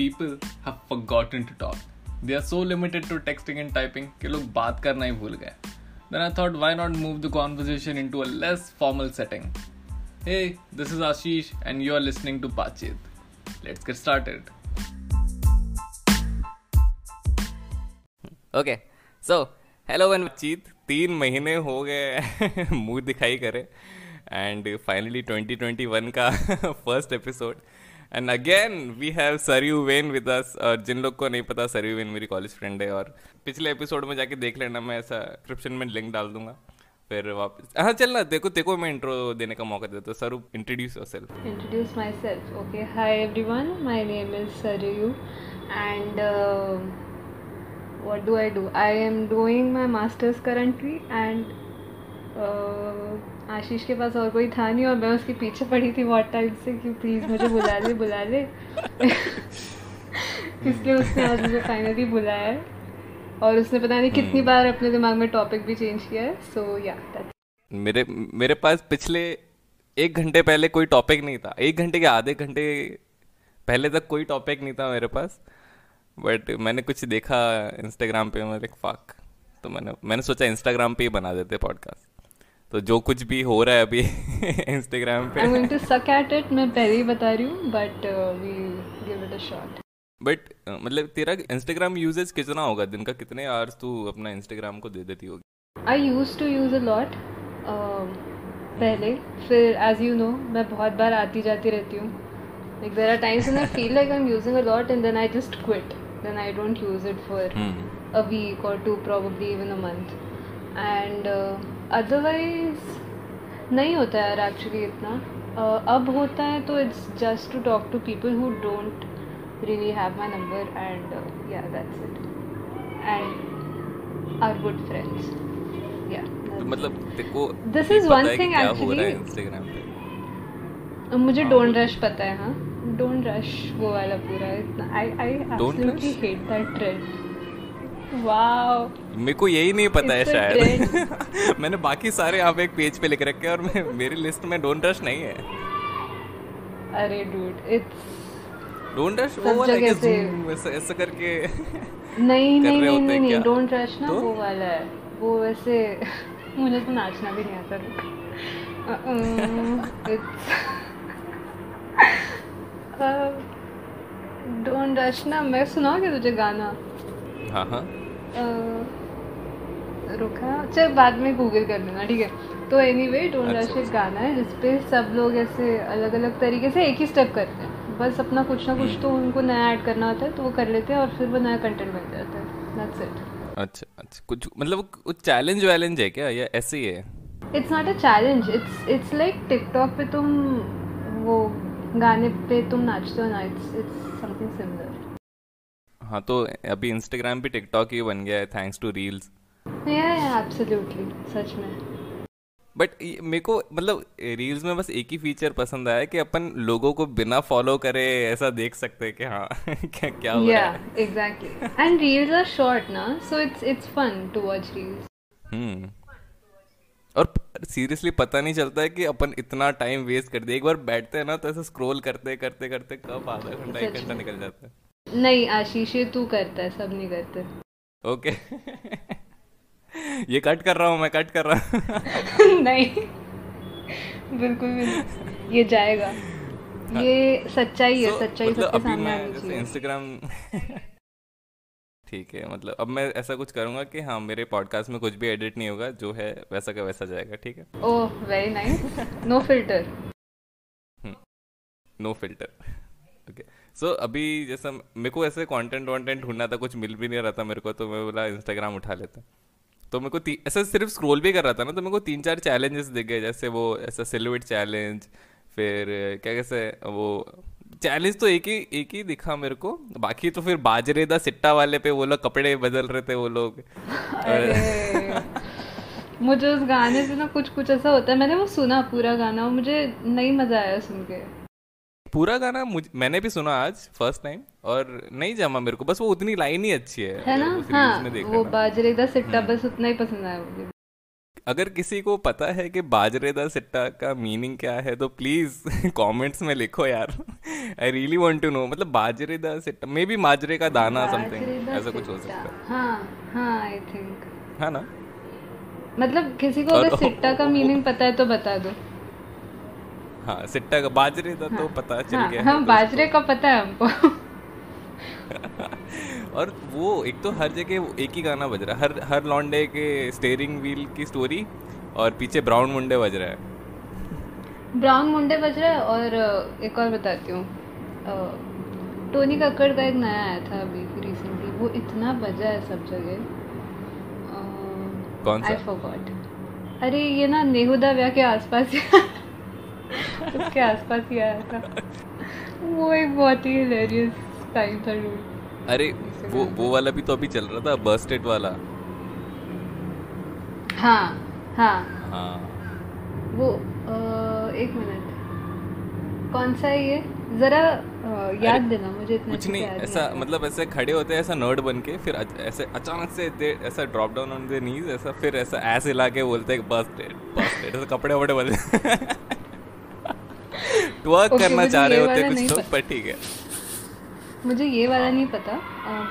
people have forgotten to talk. They are so limited to texting and typing कि लोग बात करना ही भूल गए. Then I thought why not move the conversation into a less formal setting. Hey, this is Ashish and you are listening to Pachit. Let's get started. Okay so hello and चीत तीन महीने हो गए मुँह दिखाई करे एंड फाइनली 2021 का first episode and again we have Saryu when with us और जिन लोग को नहीं पता सरयू वेन मेरी कॉलेज फ्रेंड है और पिछले एपिसोड में जाके देख लेना मैं ऐसा डिस्क्रिप्शन में लिंक डाल दूँगा। फिर वापस हाँ चल ना देखो देखो मैं इंट्रो देने का मौका देता हूँ। Saru introduce yourself introduce myself. Okay hi everyone. My name is Sarayu and uh, what do I do? I am doing my masters currently and uh, Ashish के पास और कोई था नहीं और मैं उसके पीछे पड़ी थी बहुत टाइम से कि प्लीज़ मुझे बुला ले बुला ले। इसलिए उसने आज मुझे फाइनली बुलाया है। और उसने पता नहीं कितनी बार अपने दिमाग में टॉपिक भी चेंज किया है। सो या मेरे मेरे पास पिछले एक घंटे पहले कोई टॉपिक नहीं था। एक घंटे के आधे घंटे पहले तक कोई टॉपिक नहीं था मेरे पास। बट मैंने कुछ देखा इंस्टाग्राम पे मैं फक तो मैंने मैंने सोचा इंस्टाग्राम पे ही बना देते पॉडकास्ट तो जो कुछ भी हो रहा है अभी इंस्टाग्राम पे। I am going to suck at it मैं पहले ही बता रही हूँ but we give it a shot but मतलब तेरा इंस्टाग्राम यूजेज कितना होगा दिन का? कितने आवर्स तू अपना इंस्टाग्राम को दे देती होगी? I use to use a lot पहले। फिर एज यू नो मैं बहुत बार आती जाती रहती हूँ। Like there are times when I feel like I'm using a lot and then I just quit. Then I don't use it for a week or two probably even a month. And uh, otherwise नहीं होता यार actually इतना। uh, अब होता है तो it's just to talk to people who don't really have my number and या that's it and are good friends मतलब देखो this is one thing actually मुझे डोंट रश पता है हाँ। डोंट रश वो वाला पूरा इतना। I I absolutely hate that trend wow मेरे को यही नहीं पता है शायद। मैंने बाकी सारे यहाँ पे एक पेज पे लिख रखे हैं और मैं मेरी लिस्ट में डोंट रश नहीं है। अरे डूड इट्स डोंट रश वो वाला है ऐसा ऐसा करके नहीं कर नहीं नहीं नहीं? डोंट रश ना तो? वो वाला है। वो वैसे मुझे तो नाचना भी नहीं आता। डोंट रश ना मैं सुनाओगे तुझे गाना? हाँ हाँ। अह, रुका चल बाद में गूगल कर लेना ठीक है? तो एनीवे डोंट अच्छा, रश एक गाना है जिसपे सब लोग ऐसे अलग अलग तरीके से एक ही स्टेप करते हैं। बस अपना कुछ ना कुछ तो उनको नया ऐड करना होता है तो वो कर लेते हैं और फिर वो नया कंटेंट बन जाता है। दैट्स इट अच्छा अच्छा। कुछ मतलब कुछ चैलेंज वैलेंज है क्या? या ऐसे ही है? It's not a challenge it's it's like TikTok पे तुम वो गाने पे तुम नाचते हो ना इट्स इट्स समथिंग सिमिलर हाँ तो अभी इंस्टाग्राम पे टिकटॉक ही बन गया है थैंक्स टू रील्स या एब्सोल्युटली सच में। बट मेरे को मतलब रील्स में बस एक ही फीचर पसंद आया कि अपन लोगों को बिना फॉलो करे ऐसा देख सकते हैं कि हाँ क्या क्या हो रहा है। exactly. And reels are short, na? So it's it's fun to watch reels. हम्म और सीरियसली पता नहीं चलता है कि अपन इतना टाइम वेस्ट कर दिया एक बार बैठते हैं ना तो ऐसे स्क्रॉल करते करते करते कब आधा घंटा एक घंटा निकल जाता है। नहीं आशीष तू करता है सब नहीं करते। ओके ये कट कर रहा हूँ मैं कट कर रहा हूँ। नहीं। बिल्कुल भी नहीं। ये जाएगा। ये सच्चाई है So, सच्चाई मतलब सबके सामने आनी चाहिए। इंस्टाग्राम ठीक है मतलब अब मैं ऐसा कुछ करूँगा कि हाँ मेरे पॉडकास्ट में कुछ भी एडिट नहीं होगा जो है वैसा का वैसा जाएगा ठीक है? ओह very nice no filter no filter okay so अभी जैसा मेरे को ऐसे कंटेंट वॉन्टेंट ढूंढना था कुछ मिल भी नहीं रहा था मेरे को तो मैं बोला इंस्टाग्राम उठा लेता। तो मेरे को ऐसा सिर्फ़ स्क्रॉल भी कर रहा था ना तो मेरे को तीन चार चैलेंजेस दिख गए जैसे वो ऐसा सिलवेट चैलेंज फिर क्या कैसे वो चैलेंज तो एक ही एक ही दिखा मेरे को। बाकी तो फिर बाजरे दा सिट्टा वाले पे वो लोग कपड़े बदल रहे थे वो लोग। मुझे उस गाने से ना कुछ कुछ ऐसा होता है मैंने वो सुना पूरा गाना और मुझे नहीं मज़ा आया सुन के। पूरा गाना मुझ मैंने भी सुना आज फ़र्स्ट टाइम और नहीं जमा मेरे को बस वो उतनी लाइन ही अच्छी है। है ना? हाँ वो बाजरे का सिट्टा बस उतना ही पसंद आया मुझे। अगर किसी को पता है कि बाजरे दा सिट्टा का मीनिंग क्या है तो प्लीज़ कमेंट्स में लिखो यार। I really want to know मतलब बाजरे दा सिट्टा मे बी माजरे का दाना समथिंग ऐसा कुछ हो सकता है। हाँ हाँ आई थिंक है ना? मतलब किसी को अगर सिट्टा का मीनिंग पता है तो बता दो। हाँ सिट्टा का बाजरे दा तो पता चल हाँ गया है तो बाजरे का पता है हमको। और वो एक तो हर जगह एक ही गाना बज रहा है। हर हर लॉन्डे के स्टेयरिंग व्हील की स्टोरी और पीछे ब्राउन मुंडे बज रहा है। ब्राउन मुंडे बज रहा है और एक और बताती हूँ। टोनी कक्कड़ का एक नया आया था अभी रिसेंटली वो इतना बजा है सब जगह। कौन सा? आई फॉरगॉट अरे ये ना नेहुदा व्याह के आसपास उसके आसपास ही आया था। वो एक बहुत ही हिलेरियस टाइम था dude. अरे वो वो वाला भी तो अभी चल रहा था बर्स्टेड वाला। हाँ हाँ। हाँ। वो अ, एक मिनट कौन सा है ये? जरा याद देना मुझे इतना कुछ नहीं ऐसा मतलब ऐसे खड़े होते हैं ऐसा नर्ड बन के फिर ऐसे अचानक से दे ऐसा drop down on the knees ऐसा फिर ऐसा ऐस हिला के बोलते हैं बर्स्टेड बर्स्टेड ऐसे कपड़े वपड़े बदल ट्वर्क करना चाह रहे होते कुछ तो पर ठीक है। मुझे ये वाला नहीं पता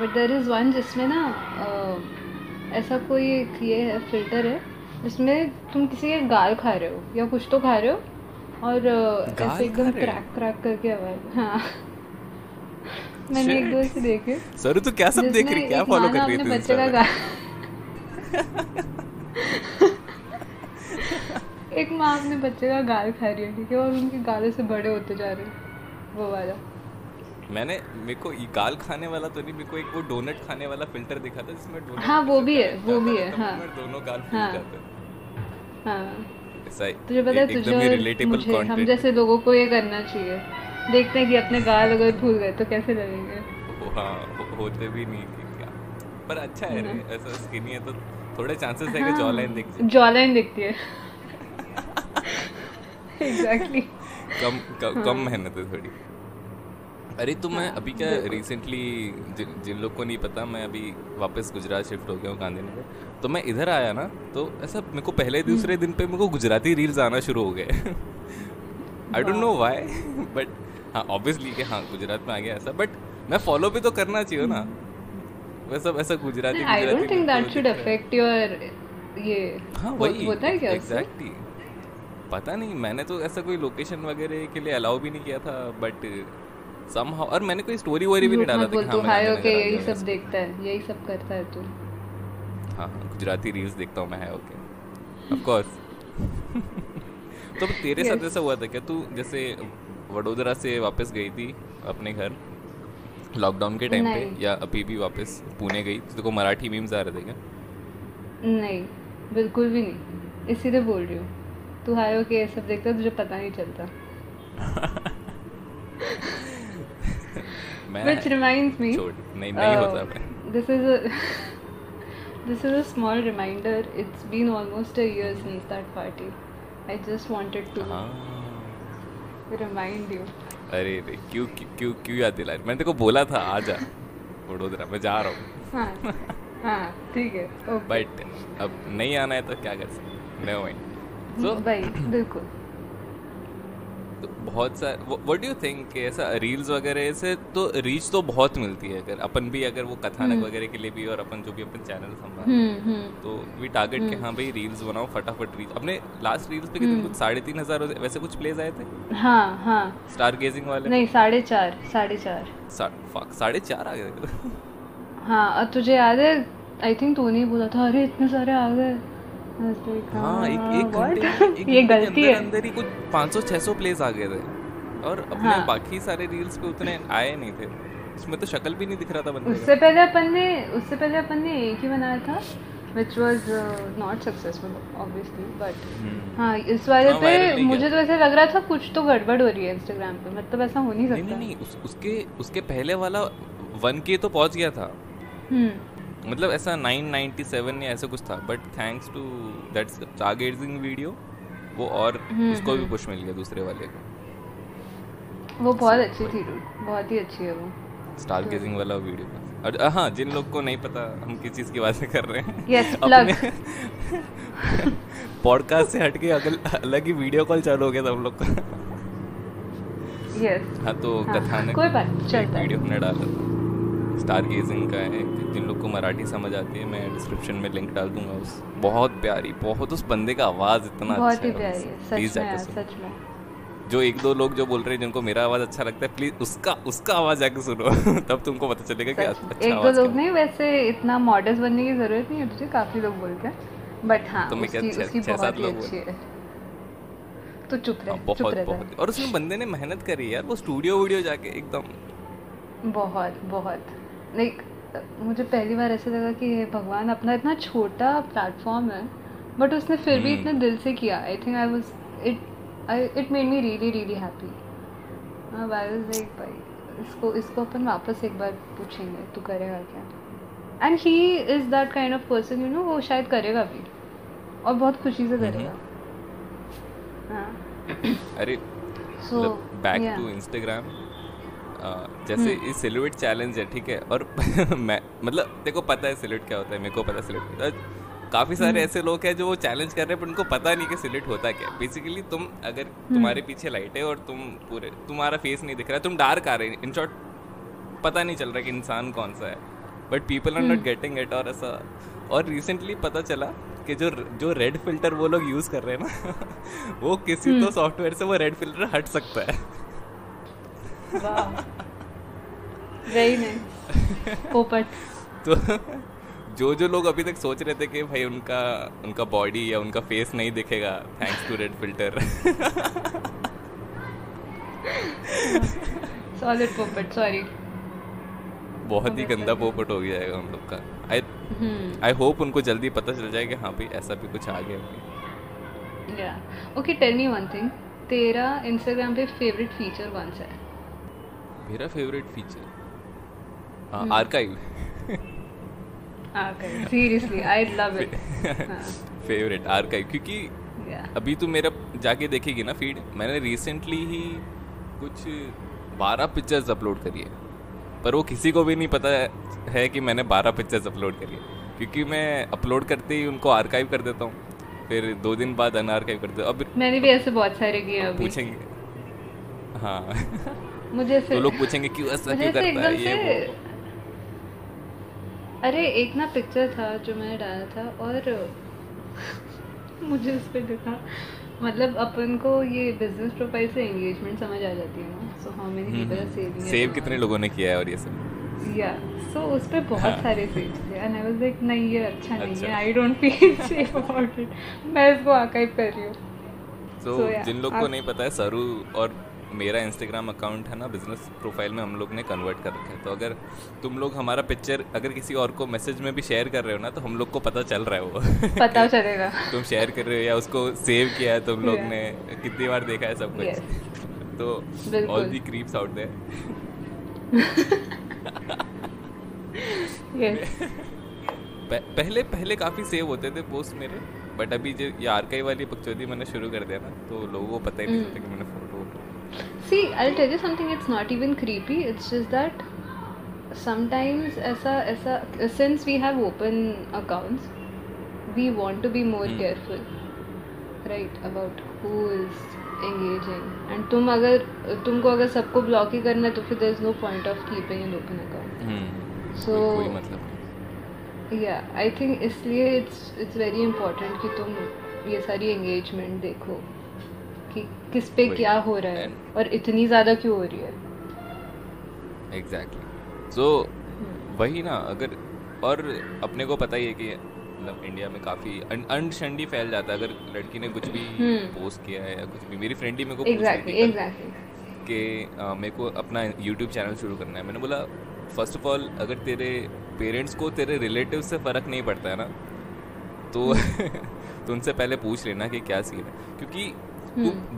बट देर इज़ वन जिसमें ना अ, ऐसा कोई एक ये है फ़िल्टर है जिसमें तुम किसी के गाल खा रहे हो या कुछ तो खा रहे हो और गाल ऐसे एकदम? क्रैक क्रैक करके आवाज़ हाँ। मैंने एक दो से देखे। सर तू क्या सब देख रही क्या फॉलो कर रही है बच्चे का गाल एक माँ अपने बच्चे का गाल खा रही है ठीक है और उनके गालों से बड़े होते जा रहे हैं वो वाला? मैंने मेरे को गाल खाने वाला तो नहीं मेरे को एक वो डोनट खाने वाला फ़िल्टर दिखा था जिसमें डोनट हाँ, वो भी है, वो भी है, तब हाँ। दोनों गाल फूल हाँ। जाते। हाँ ही- तुझे पता है तुझे ही मुझे हम जैसे लोगों को ये करना चाहिए देखते हैं कि अपने गाल अगर फूल गए तो कैसे लगेंगे हाँ होते भी नहीं कि क्या पर अच्छा है रे हम्म। ऐसा स्किनी है तो थोड़े चांसेस है कि जॉ लाइन दिख जाए जॉ लाइन दिखती है एग्जैक्टली कम हाँ। कम मेहनत है थोड़ी अरे तो मैं अभी क्या रिसेंटली जिन जिन लोग को नहीं पता मैं अभी वापस गुजरात शिफ्ट हो गया हूँ गांधीनगर। तो मैं इधर आया ना तो ऐसा मेरे को पहले दूसरे दिन पे मेरे को गुजराती रील्स आना शुरू हो गए। I don't know why but हाँ ऑब्वियसली कि हाँ गुजरात में आ गया ऐसा बट मैं फॉलो भी तो करना चाहिए ना। वैसा वैसा Gujarati I don't think that should. Affect your ये हाँ वही होता है क्या एग्जैक्टली पता नहीं मैंने तो ऐसा कोई लोकेशन वगैरह के लिए अलाउ भी नहीं किया था बट समहाउ और मैंने कोई स्टोरी वोरी भी नहीं डाला था हाँ मैं हाय ओके यही सब देखता है यही सब करता है तू। हाँ हाँ गुजराती रील्स देखता हूँ मैं है ओके ऑफ़ कोर्स तो तेरे साथ ऐसा हुआ था क्या? तू जैसे वडोदरा से वापस गई थी अपने घर लॉकडाउन के टाइम पे या अभी भी वापस पुणे गई? तो को मराठी मीम्स आ रहे थे क्या? नहीं बिल्कुल भी नहीं। इसीलिए बोल रही हूँ। तू हाय ओके ये सब देखता तुझे पता नहीं चलता। मैं which reminds me छोड़ नहीं नहीं होता मैं uh, this is a this is a small reminder it's been almost a year since that party i just wanted to हाँ remind you अरे रे क्यों क्यों क्यों याद दिला मैंने तेरे को बोला था आ जा वडोदरा मैं जा रहा हूँ हाँ हाँ ठीक है बट अब नहीं आना है तो क्या कर सकते नो माइंड सो भाई बिल्कुल तो बहुत सा व्हाट डू यू थिंक ऐसा रील्स वगैरह से तो रीच तो बहुत मिलती है अगर अपन भी अगर वो कथानक वगैरह के लिए भी और अपन जो भी अपन चैनल संभाल हम्म हम्म। तो वी टारगेट के हाँ भाई रील्स बनाओ फटाफट रील्स अपने लास्ट रील्स पे कितने कुछ साढ़े तीन हज़ार वैसे कुछ प्लेज आए थे? हाँ हाँ। स्टार गेजिंग वाले? नहीं साढ़े चार साढ़े चार। साढ़े चार आ गए। हाँ और तुझे याद है आई थिंक तूने ही बोला था अरे इतने सारे आ गए। हाँ एक एक घंटे ये गलती अंदर है। अंदर ही कुछ 500 600 प्लेस आ गए थे। और अपने हाँ। बाकी सारे रील्स पे उतने आए नहीं थे। इसमें तो शक्ल भी नहीं दिख रहा था बंदे उससे पहले अपन ने उससे पहले अपन ने एक ही बनाया था which was not successful obviously but hmm. हाँ इस वाले हाँ, पे मुझे तो ऐसे लग रहा था कुछ तो गड़बड़ हो रही है इंस्टाग्राम पे मतलब ऐसा हो नहीं नहीं सकता। नहीं नहीं उस, उसके उसके पहले वाला वन के तो पहुँच गया था। हम्म। मतलब ऐसा 997 या ऐसा कुछ था but thanks to that stargazing video वो और हम्म, उसको भी पुश मिल गया दूसरे वाले को। वो बहुत अच्छी थी बहुत ही अच्छी है वो। स्टार गेजिंग वाला वीडियो और हाँ जिन लोग को नहीं पता हम किस चीज़ की बात कर रहे हैं। Yes. पॉडकास्ट से हटके अगल अलग ही वीडियो कॉल चालू हो गया था हम लोग का। यस हाँ तो हाँ, कथानक कोई बात चलता वीडियो हमने डाला था। स्टार गेजिंग का है जिन लोग को मराठी समझ आती है मैं डिस्क्रिप्शन में लिंक डाल दूँगा उस। बहुत प्यारी बहुत उस बंदे का आवाज़ इतना बहुत अच्छा ही है। सच में सच में। जो एक दो लोग जो बोल रहे हैं जिनको मेरा आवाज़ अच्छा लगता है प्लीज़ उसका उसका आवाज़ जाके सुनो। तब तुमको पता चलेगा कि अच्छा एक दो लोग नहीं वैसे इतना मॉडर्न बनने की ज़रूरत नहीं है तुझे काफ़ी लोग बोलते हैं। बट हाँ छह- सात लोग तो चुप हाँ, रहे चुप बहुत। बहुत और उसमें बंदे ने मेहनत करी यार वो स्टूडियो वीडियो जाके एकदम। बहुत बहुत। लाइक मुझे पहली बार ऐसा लगा कि भगवान अपना इतना छोटा प्लेटफॉर्म है बट उसने फिर भी हम्म। इतने दिल से किया. I think I was it I it made me really really happy अब आई वाज लाइक भाई इसको इसको अपन वापस एक बार पूछेंगे तू करेगा क्या? And he is that kind of person you know वो शायद करेगा भी. और बहुत खुशी से हम्म। करेगा. हाँ. अरे सो बैक टू इंस्टाग्राम जैसे हम्म। ये सिलुएट चैलेंज है ठीक है और मैं मतलब देखो पता है सिलुएट क्या होता है मेरे को पता है सिलुएट काफ़ी हम्म। सारे ऐसे लोग हैं जो वो चैलेंज कर रहे हैं पर उनको पता नहीं कि सिलेक्ट होता क्या बेसिकली तुम अगर हम्म। तुम्हारे पीछे लाइट है और तुम पूरे तुम्हारा फेस नहीं दिख रहा है तुम डार्क आ रहे इन शॉर्ट पता नहीं चल रहा कि इंसान कौन सा है but people are hmm. Not getting it और ऐसा और रिसेंटली पता चला कि जो जो रेड फ़िल्टर वो लोग यूज़ कर रहे हैं ना वो किसी हम्म। तो सॉफ्टवेयर से वो रेड फ़िल्टर हट सकता है वेरी नाइस पोपट। तो जो जो लोग अभी तक सोच रहे थे कि भाई उनका उनका बॉडी या उनका फेस नहीं दिखेगा thanks to red filter solid पोपट सॉरी बहुत ही गंदा पोपट हो जाएगा हम लोग का। आई आई होप उनको जल्दी पता चल जाए कि हाँ भाई ऐसा भी कुछ आ गया या okay tell me one thing तेरा इंस्टाग्राम पे फेवरेट फीचर कौन सा है? मेरा favourite feature. Archive i love it. हाँ, फेवरेट आर्काइव क्योंकि yeah. अभी तू मेरा जाके देखेगी ना फ़ीड मैंने रिसेंटली ही कुछ बारह पिक्चर्स अपलोड करी है। पर वो किसी को भी नहीं पता है कि मैंने बारह पिक्चर्स अपलोड करी है। क्योंकि मैं अपलोड करते ही उनको आर्काइव कर देता हूँ। फिर दो दिन बाद अनआर्काइव कर देता हूँ अब मैंने भी ऐसे बहुत सारे किए पूछेंगे। हाँ। मुझे ऐसे तो लोग पूछेंगे क्यों ऐसा क्यों करता है ये वो? अरे एक ना पिक्चर था जो मैंने डाला था और मुझे उस पर लिखा मतलब अपन को ये बिज़नेस प्रोफ़ाइल से एंगेजमेंट समझ आ जाती है ना। So how many people are saving save कितने लोगों ने किया है और ये सब? या सो उस पे बहुत सारे save the. And I was like नहीं ये अच्छा नहीं है। अच्छा। I don't feel safe about it मैं इसको आर्काइव कर रही हूँ। तो So, so, yeah, जिन लोग को नहीं पता है सरू और मेरा इंस्टाग्राम अकाउंट है ना बिज़नेस प्रोफ़ाइल में हम लोग ने कन्वर्ट कर रखा है। तो अगर तुम लोग हमारा पिक्चर अगर किसी और को मैसेज में भी शेयर कर रहे हो ना तो हम लोग को पता चल रहा है वो। पता चलेगा। तुम शेयर कर रहे हो या उसको सेव किया है तुम लोग ने कितनी बार देखा है सब कुछ। तो। All the creeps out there पहले पहले काफ़ी सेव होते थे पोस्ट मेरे बट अभी जो ये आर्काइव वाली बकचोदी मैंने शुरू कर दिया ना तो लोगों को पता ही नहीं हम्म। चलता कि मैंने see I tell you something it's not even creepy it's just that sometimes ऐसा ऐसा since we have open accounts we want to be more careful right about who is engaging and तुम अगर तुमको अगर सबको ब्लॉक ही करना है तो फिर there is no point of keeping an open account so या आई थिंक इसलिए इट्स इट्स वेरी इंपॉर्टेंट कि तुम ये सारी एंगेजमेंट देखो. कि किस पे क्या हो रहा है और इतनी ज़्यादा क्यों हो रही है? एग्जैक्टली सो वही ना अगर और अपने को पता ही है कि मतलब इंडिया में काफ़ी अंडशंडी फैल जाता है। अगर लड़की ने कुछ भी हम्म। पोस्ट किया है या कुछ भी मेरी फ्रेंड ही मेरे को एग्जैक्टली एग्जैक्टली कि मेरे को अपना यूट्यूब चैनल शुरू करना है। मैंने बोला फ़र्स्ट ऑफ़ ऑल अगर तेरे पेरेंट्स को तेरे रिलेटिव से फ़र्क नहीं पड़ता है ना तो तो उनसे पहले पूछ लेना कि क्या सीन है? क्योंकि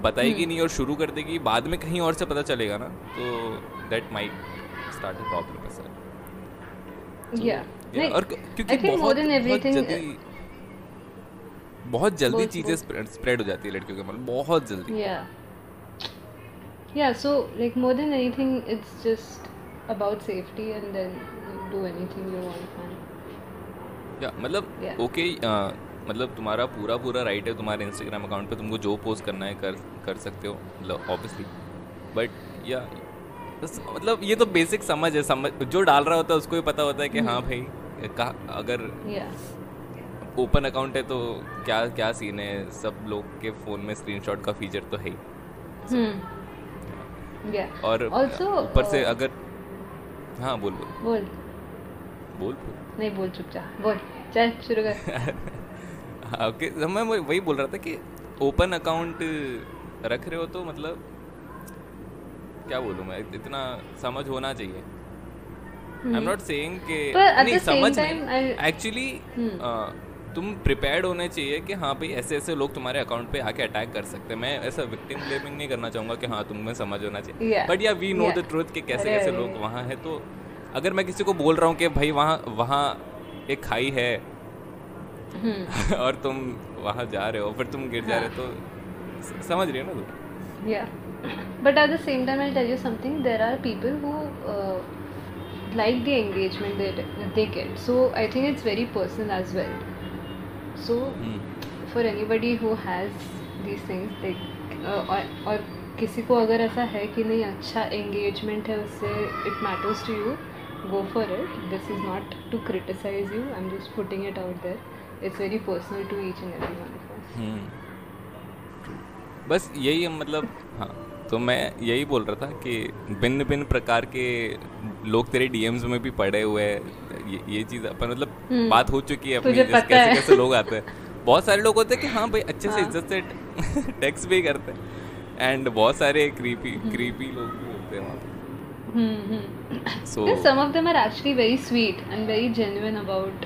बताएगी नहीं और शुरू कर देगी बाद में कहीं और से पता चलेगा ना तो that my start problem sir और क्योंकि बहुत जल्दी चीज़ें स्प्रेड हो जाती है लड़कियों के मन बहुत जल्दी Yeah, so like more than anything, it's just about safety and then do anything you want, man. Yeah, मतलब yeah. okay uh, मतलब तुम्हारा पूरा पूरा राइट है तुम्हारे इंस्टाग्राम अकाउंट पे तुमको जो पोस्ट करना है कर कर सकते हो मतलब ऑब्वियसली बट या मतलब ये तो बेसिक समझ है समझ जो डाल रहा होता है उसको भी पता होता है कि हाँ भाई कहा अगर Yeah. ओपन अकाउंट है तो क्या क्या सीन है? सब लोग के फ़ोन में स्क्रीनशॉट का फीचर तो है ही। Hmm. Yeah. और ऊपर से uh, अगर हाँ बोल बोल। बोल। बोल नहीं बोल चुपचाप बोल। चल शुरू कर। हाँ ओके तो मैं वही बोल रहा था कि ओपन अकाउंट रख रहे हो तो मतलब क्या बोलूँ मैं? इतना समझ होना चाहिए। आई एम नॉट सेइंग कि नहीं समझ एक्चुअली हम्म। तुम प्रिपेयर्ड होने चाहिए कि हाँ भाई ऐसे ऐसे लोग तुम्हारे अकाउंट पे आके अटैक कर सकते हैं। मैं ऐसा विक्टिम ब्लेमिंग नहीं करना चाहूँगा कि हाँ तुम्हें समझ होना चाहिए। बट या वी नो. द ट्रुथ कि कैसे कैसे लोग वहाँ हैं। तो अगर मैं किसी को बोल रहा हूँ कि भाई वहाँ वहाँ एक खाई है। हम्म। और तुम वहाँ जा रहे हो पर तुम गिर जा रहे हो तो समझ रही हो ना तुम या but at the same time I tell you something there are people who like the engagement they get so I think it's very personal as well so for anybody who has these things और किसी को अगर ऐसा है कि नहीं अच्छा engagement है उससे it matters to you go for it this is not to criticise you I am just putting it out there to each and every one of us. हम्म। बस यही मतलब हाँ तो मैं यही बोल रहा था कि भिन्न भिन्न प्रकार के लोग तेरे डीएम्स में भी पड़े हुए हैं ये ये चीज़ अपन मतलब हम्म। बात हो चुकी है अपनी जिस कैसे। कैसे लोग आते हैं बहुत सारे लोग होते हैं कि हाँ भाई अच्छे हाँ. से। इज़्ज़त से टेक्स्ट भी करते हैं एंड बहुत सारे क्रीपी क्रीपी लोग भी होते हैं वहाँ पे. So Because some of them are actually very sweet and very genuine about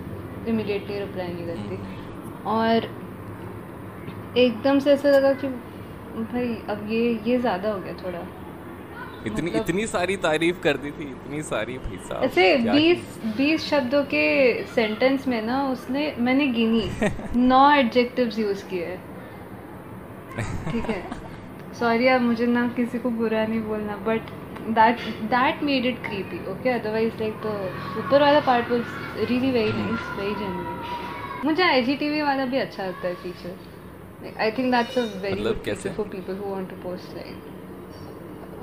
immediately reply नहीं करती Hmm. और एकदम से ऐसा लगा कि भाई अब ये ये ज़्यादा हो गया थोड़ा इतनी मतलब- इतनी सारी तारीफ़ कर दी थी इतनी सारी भाई साहब ऐसे बीस बीस शब्दों के सेंटेंस में ना उसने मैंने गिनी नौ एडजेक्टिव्स यूज़ किए हैं। ठीक है सॉरी अब मुझे ना किसी को बुरा नहीं बोलना but that that made it creepy okay otherwise like the ऊपर वाला part was really very nice very genuine मुझे आई वाला भी अच्छा लगता है feature I think that's a very मतलब गुड कैसे? Feature for people who want to post like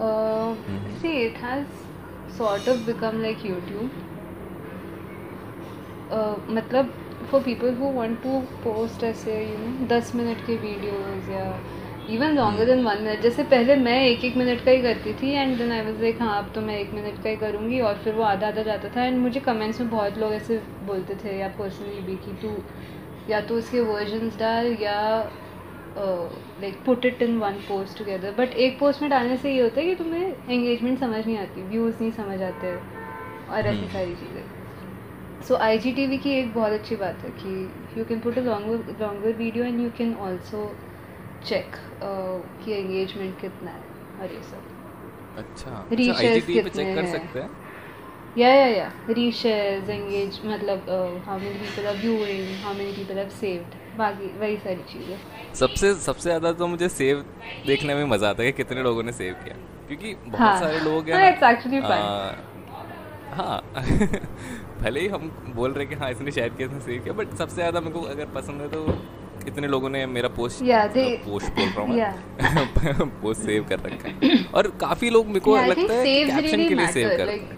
Mhm. see it has sort of become like youtube uh, मतलब for people who want to post ऐसे you know दस मिनट के videos या even longer than one minute. जैसे पहले मैं एक एक मिनट का ही करती थी and then I was like हाँ अब तो मैं एक मिनट का ही करूँगी और फिर वो आधा आधा जाता था एंड मुझे कमेंट्स में बहुत लोग ऐसे बोलते थे या पर्सनली भी कि तू या तो उसके वर्जन्स डाल या like put it in one post together but एक पोस्ट में डालने से ये होता है कि तुम्हें एंगेजमेंट समझ नहीं आती व्यूज़ नहीं समझ आते और ऐसी हम्म। सारी चीज़ें. सो आई जी टी वी की एक बहुत अच्छी बात है कि you can put a longer longer video and you can also check कि एंगेजमेंट कितना है और ये सब। अच्छा। अच्छा आईजीटीवी पे कितने चेक कर सकते हैं? या या या रीशेयर्स एंगेज मतलब how many people are viewing how many people have saved बाकी वही सारी चीज़ें। सबसे सबसे ज़्यादा तो मुझे सेव देखने में मज़ा आता है कि कितने लोगों ने सेव किया। क्योंकि बहुत हाँ। सारे लोग हाँ, हैं it's actually fun. आ, हाँ। भले ही हम बोल रहे हैं कि हाँ इसने शायद किया इसने सेव किया बट सबसे ज़्यादा मेरे को अगर पसंद है तो कितने लोगों ने मेरा पोस्ट Yeah, they- पोस्ट बोल रहा हूँ Yeah. पोस्ट सेव कर रखा है। और काफ़ी लोग मेरे को Yeah, लगता है कैप्शन really के लिए सेव करते like-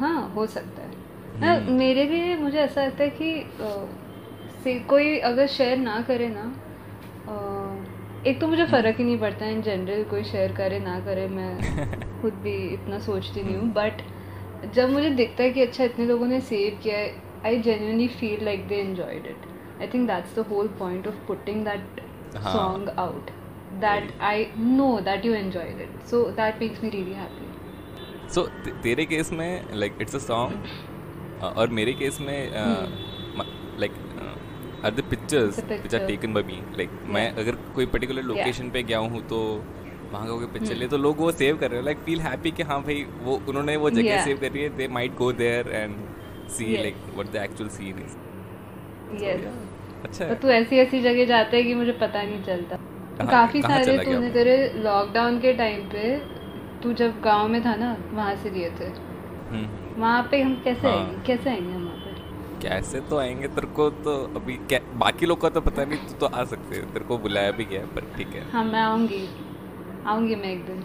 हाँ। हो सकता है। ना मेरे लिए मुझे ऐसा लगता है कि कोई अगर शेयर ना करे ना एक तो मुझे फ़र्क ही नहीं पड़ता इन जनरल कोई शेयर करे ना करे मैं खुद भी इतना सोचती नहीं हूँ। बट जब मुझे दिखता है कि अच्छा इतने लोगों ने सेव किया है I genuinely feel like they enjoyed it I think that's the whole point of putting that हाँ। Song out that I know that you enjoyed it so that makes me really happy so तेरे case में like it's a song और मेरे case में हम्म। Like are the pictures The which are picture. Taken by me like मैं Yeah. अगर कोई particular Yeah. Location पे गया हूँ तो वहाँ का कोई पिक्चर Hmm. ले तो लोग वो सेव कर रहे हैं लाइक फील हैप्पी कि हाँ भाई वो उन्होंने वो जगह Yeah. सेव करी है they might go there and see like what the actual scene is yes अच्छा। तो तू ऐसी ऐसी जगह जाता है कि मुझे पता नहीं चलता। कहाँ- काफ़ी कहाँ सारे तूने तेरे लॉकडाउन के टाइम पे तू जब गाँव में था ना वहाँ से लिए थे। हम्म। वहाँ पे हम कैसे हाँ। आएँगे? कैसे आएँगे हम वहाँ पे? कैसे तो आएँगे? तेरे को तो अभी क्या बाकी लोग का तो पता नहीं तू तो आ सकते हैं। तेरे को बुलाया भी गया पर ठीक है। हाँ मैं आऊँगी। आऊँगी मैं एक दिन।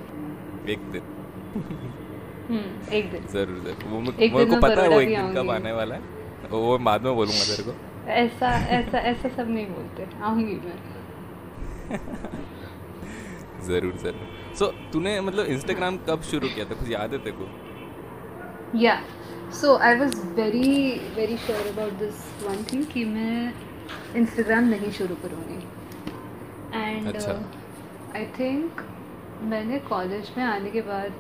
एक दिन। हम्म एक दिन। ज़रूर ज़रूर। वो मेरे को पता है वो एक दिन कब आने वाला है। वो बाद में बोलूँगा तेरे को। ऐसा ऐसा ऐसा सब नहीं बोलते। आऊँगी मैं। ज़रूर ज़रूर। सो तूने मतलब इंस्टाग्राम कब शुरू किया था? कुछ याद है तेरे को? या so I was very very sure about this one thing कि मैं इंस्टाग्राम नहीं शुरू करूँगी। एंड। आई थिंक मैंने कॉलेज में आने के बाद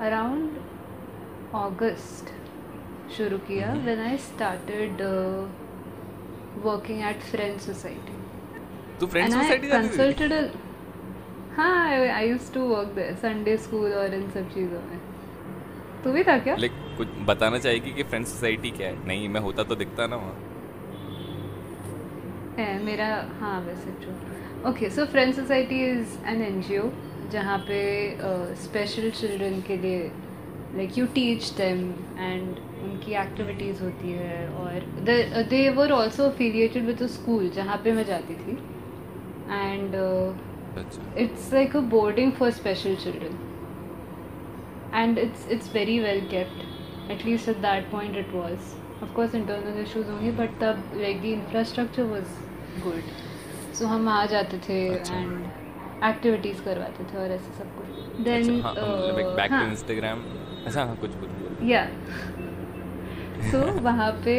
अराउंड अगस्त शुरू किया when I started working at friend society तू I सोसाइटी a हाँ I used to work there Sunday school और इन सब चीज़ों में। तू भी था क्या? लाइक कुछ बताना चाहेगी कि फ्रेंड्स सोसाइटी क्या है? नहीं मैं होता तो दिखता ना वहाँ। है मेरा हाँ वैसे true okay so friend society is an N G O जहाँ पे स्पेशल चिल्ड्रन के लिए like you teach them and उनकी एक्टिविटीज़ होती है और they were also affiliated with school जहाँ पे मैं जाती थी। And it's like a boarding for special children and it's it's very well gift at least at that point it was of course internal issues होंगे but तब like the infrastructure was good so हम आ जाते थे and activities करवाते थे और ऐसे सब कुछ। देन बैक टू इंस्टाग्राम अच्छा हाँ कुछ कुछ या सो वहाँ पे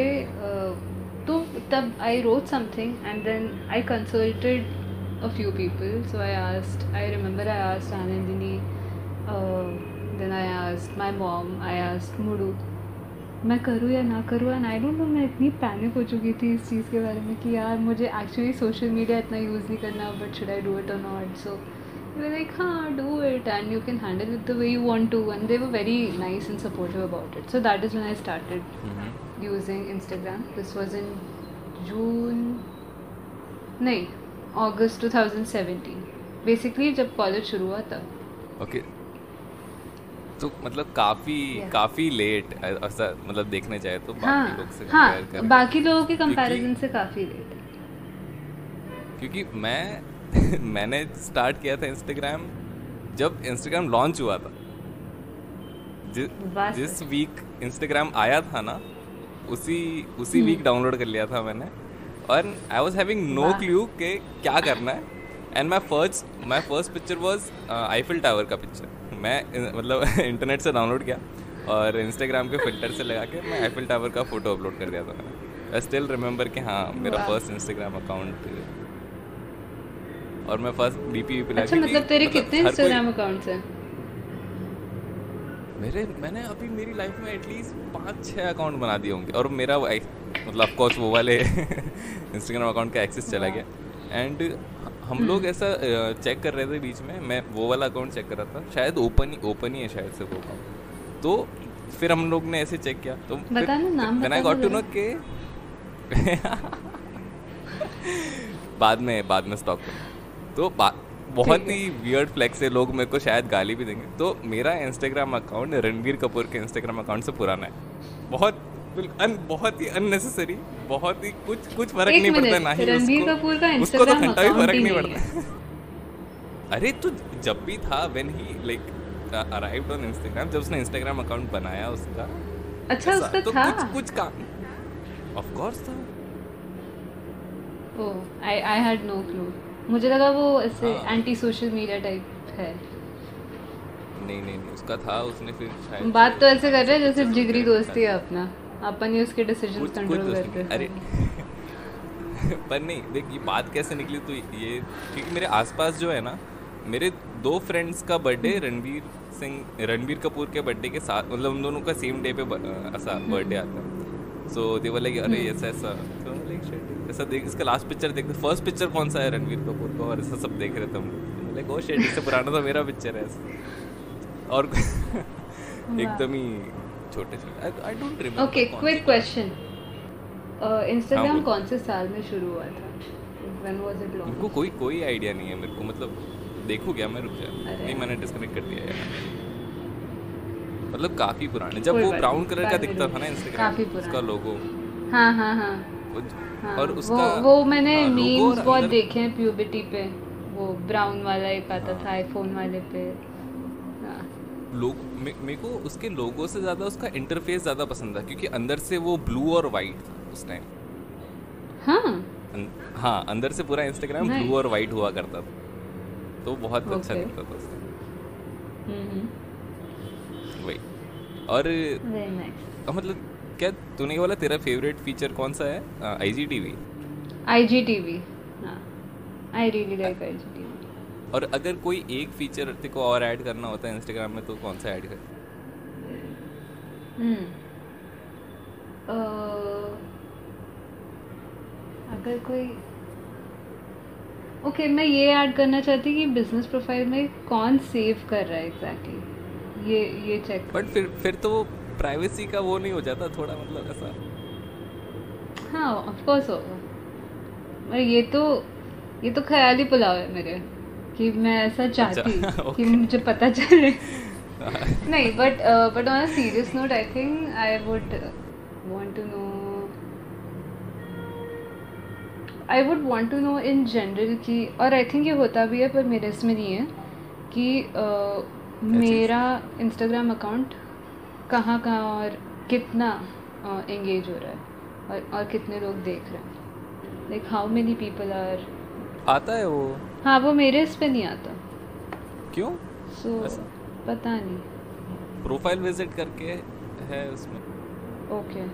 तो तब I wrote something and then I consulted a few people so I asked I remember I asked Anandini then I asked my mom I asked Mudu मैं करूँ या ना करूँ? एंड आई डोंट नो मैं इतनी पैनिक हो चुकी थी इस चीज़ के बारे में कि यार मुझे एक्चुअली सोशल मीडिया इतना यूज़ नहीं करना but should I do it और not so they were like huh do it and you can handle it the way you want to and they were very nice and supportive about it so that is when i started mm-hmm. using instagram this was in june नहीं अगस्त 2017 basically जब college शुरू हुआ तब okay तो मतलब काफ़ी Yeah. काफ़ी late ऐसा मतलब देखने जाए तो बाकी हाँ लोग से हाँ बाकी लोगों के कंपैरिजन से काफ़ी लेट क्योंकि मैं मैंने स्टार्ट किया था इंस्टाग्राम जब इंस्टाग्राम लॉन्च हुआ था। जि, जिस वीक इंस्टाग्राम आया था ना उसी उसी वीक डाउनलोड कर लिया था मैंने। और आई वॉज़ हैविंग नो वाह। क्लू के क्या करना है। And my first my first picture was Eiffel tower का पिक्चर मैं मतलब इंटरनेट से डाउनलोड किया और इंस्टाग्राम के फ़िल्टर से लगा के मैं आईफिल टावर का फ़ोटो अपलोड कर दिया था मैंने। आई स्टिल रिमेंबर कि हाँ मेरा फ़र्स्ट इंस्टाग्राम अकाउंट और मैं फ़र्स्ट डीपी पे अच्छा मतलब तेरे कितने इंस्टाग्राम अकाउंट्स हैं? मेरे मैंने अभी मेरी लाइफ में एटलीस्ट पाँच छः अकाउंट बना दिए होंगे। और मेरा मतलब ऑफ़ कोर्स वो वाले इंस्टाग्राम अकाउंट का एक्सेस चला गया। एंड हम लोग ऐसा चेक कर रहे थे बीच में। मैं वो वाला अकाउंट चेक कर रहा था। शायद ओपन ही ओपन ही है शायद से वो अकाउंट तो फिर हम लोग ने ऐसे चेक किया। तो बता ना, नाम आई गॉट टू नो के बाद में बाद में स्टॉक कर तो बहुत ही। वियर्ड फ्लेक्स है लोग मेरे को शायद गाली भी देंगे। तो मेरा इंस्टाग्राम अकाउंट रणबीर कपूर के इंस्टाग्राम अकाउंट से पुराना है। बहुत अन, बहुत ही अननेसेसरी बहुत ही कुछ कुछ फ़र्क नहीं पड़ता ना ही रणबीर कपूर का उसको तो घंटा भी फ़र्क नहीं पड़ता। अरे तो जब भी था when he like arrived on Instagram जब उसने इंस्टाग्राम अकाउंट बनाया उसका अच्छा उसका तो था। कुछ कुछ काम। ऑफ़ कोर्स था। ओह I I had no clue मुझे लगा वो ऐसे हाँ। एंटी सोशल मीडिया टाइप है। नहीं नहीं नहीं उसका था उसने फिर शायद बात तो ऐसे कर रहे हैं जैसे जिगरी दोस्ती है अपना। अपन ही उसके डिसीज़न कंट्रोल करते नहीं, अरे। पर नहीं देख ये बात कैसे निकली तो ये क्योंकि मेरे आसपास जो है ना मेरे दो फ्रेंड्स का बर्थडे रणवीर सिंह रणबीर कपूर के बर्थडे के साथ मतलब उन दोनों का सेम डे पे ऐसा बर्थडे आता है। सो दे लाइक अरे ऐसा ऐसा शिट ऐसा देख इसका लास्ट पिक्चर देख। फ़र्स्ट पिक्चर कौन सा है रणवीर कपूर का? और ऐसा सब देख रहे थे हम लाइक ओ शिट इससे पुराना तो मेरा पिक्चर है और एकदम ही छोटे छोटे I don't remember okay quick question Instagram कौन से साल में शुरू हुआ था? व्हेन वाज इट मेरे को कोई कोई आइडिया नहीं है मेरे को। मतलब देखू क्या मैं? रुक जा। नहीं मैंने डिस्कनेक्ट कर दिया यार। मतलब काफ़ी पुराने। जब वो ब्राउन कलर का दिखता था ना इंस्टाग्राम उसका लोगो हाँ हाँ हाँ। हाँ। और उसका वो वो मैंने हाँ, मीम्स बहुत देखे हैं प्यूबिटी पे। वो ब्राउन वाला एक आता हाँ। था आईफोन वाले पे। हाँ। लोग मे- मेरे को उसके लोगो से ज़्यादा उसका इंटरफेस ज़्यादा पसंद था क्योंकि अंदर से वो ब्लू और वाइट था उस टाइम हाँ। हाँ अंदर से पूरा इंस्टाग्राम ब्लू और वाइट हुआ करता था। तो बहुत अच्छा Okay. दिखता था उस time। हम्म। वही। और अ, मतलब क्या तूने बोला तेरा फेवरेट फीचर कौन सा है? I G T V IGTV हाँ। आई रियली लाइक आईजीटीवी और अगर कोई एक फीचर तेरे को और ऐड करना होता है इंस्टाग्राम में तो कौन सा ऐड कर? हम्म। अगर कोई ओके मैं ये ऐड करना चाहती कि बिज़नेस प्रोफ़ाइल में कौन सेव कर रहा है एग्जैक्टली ये ये चेक बट फिर फिर तो प्राइवेसी का वो नहीं हो जाता थोड़ा मतलब ऐसा। हाँ ऑफ़ कोर्स होगा पर ये तो ये तो ख्याली पुलाव है मेरे कि मैं ऐसा चाहती कि okay. मुझे पता चले। नहीं but but on a serious note I think I would want to know I would want to know in general कि और आई थिंक ये होता भी है पर मेरे इसमें नहीं है कि uh, मेरा इंस्टाग्राम अकाउंट कहाँ कहाँ और कितना एंगेज हो रहा है और और कितने लोग देख रहे हैं। Like how many people are आता है वो? हाँ वो मेरे इस पे नहीं आता। क्यों? सो ऐसा? पता नहीं। प्रोफ़ाइल विज़िट करके है उसमें। ओके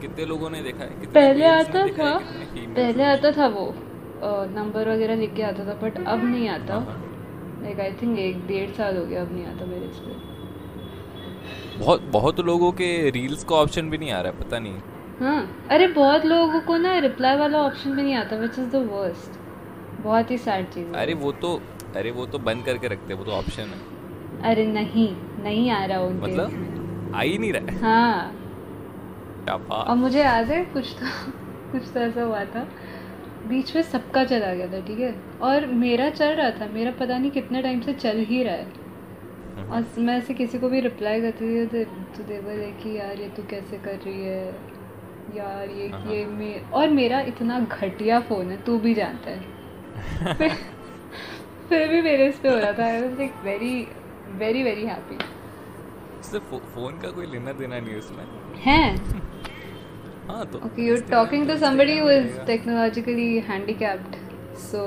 कितने लोगों ने देखा है? कितने पहले आता था पहले आता था वो नंबर वगैरह लिख के आता था बट अब नहीं आता। लाइक आई थिंक एक डेढ़ साल हो गया अब नहीं आता मेरे इस पे। बहुत बहुत लोगों के रील्स का ऑप्शन भी नहीं आ रहा है पता नहीं। हाँ अरे बहुत लोगों को ना रिप्लाई वाला ऑप्शन भी नहीं आता विच इज़ द वर्स्ट बहुत ही सैड चीज़ है। अरे वो तो अरे वो तो बंद करके रखते हैं वो तो ऑप्शन है। अरे नहीं नहीं आ रहा उनके। मतलब आ ही नहीं रहा है। हाँ। टापा और मुझे याद है कुछ तो कुछ तो ऐसा हुआ था। बीच में सबका चला गया था ठीक है? और मेरा चल रहा था मेरा पता नहीं कितने टाइम से चल ही रहा है। और मैं ऐसे किसी को भी रिप्लाई करती थी तो तो दे बोले कि यार ये तू कैसे कर रही है? यार ये हाँ। ये मे और मेरा इतना घटिया फ़ोन है तू भी जानता है। फिर फिर भी मेरे इस पे हो रहा था। I was like very very very happy उससे फ़ोन का कोई लेना देना नहीं उसमें। हैं। हाँ तो you're talking to somebody who is technologically handicapped, so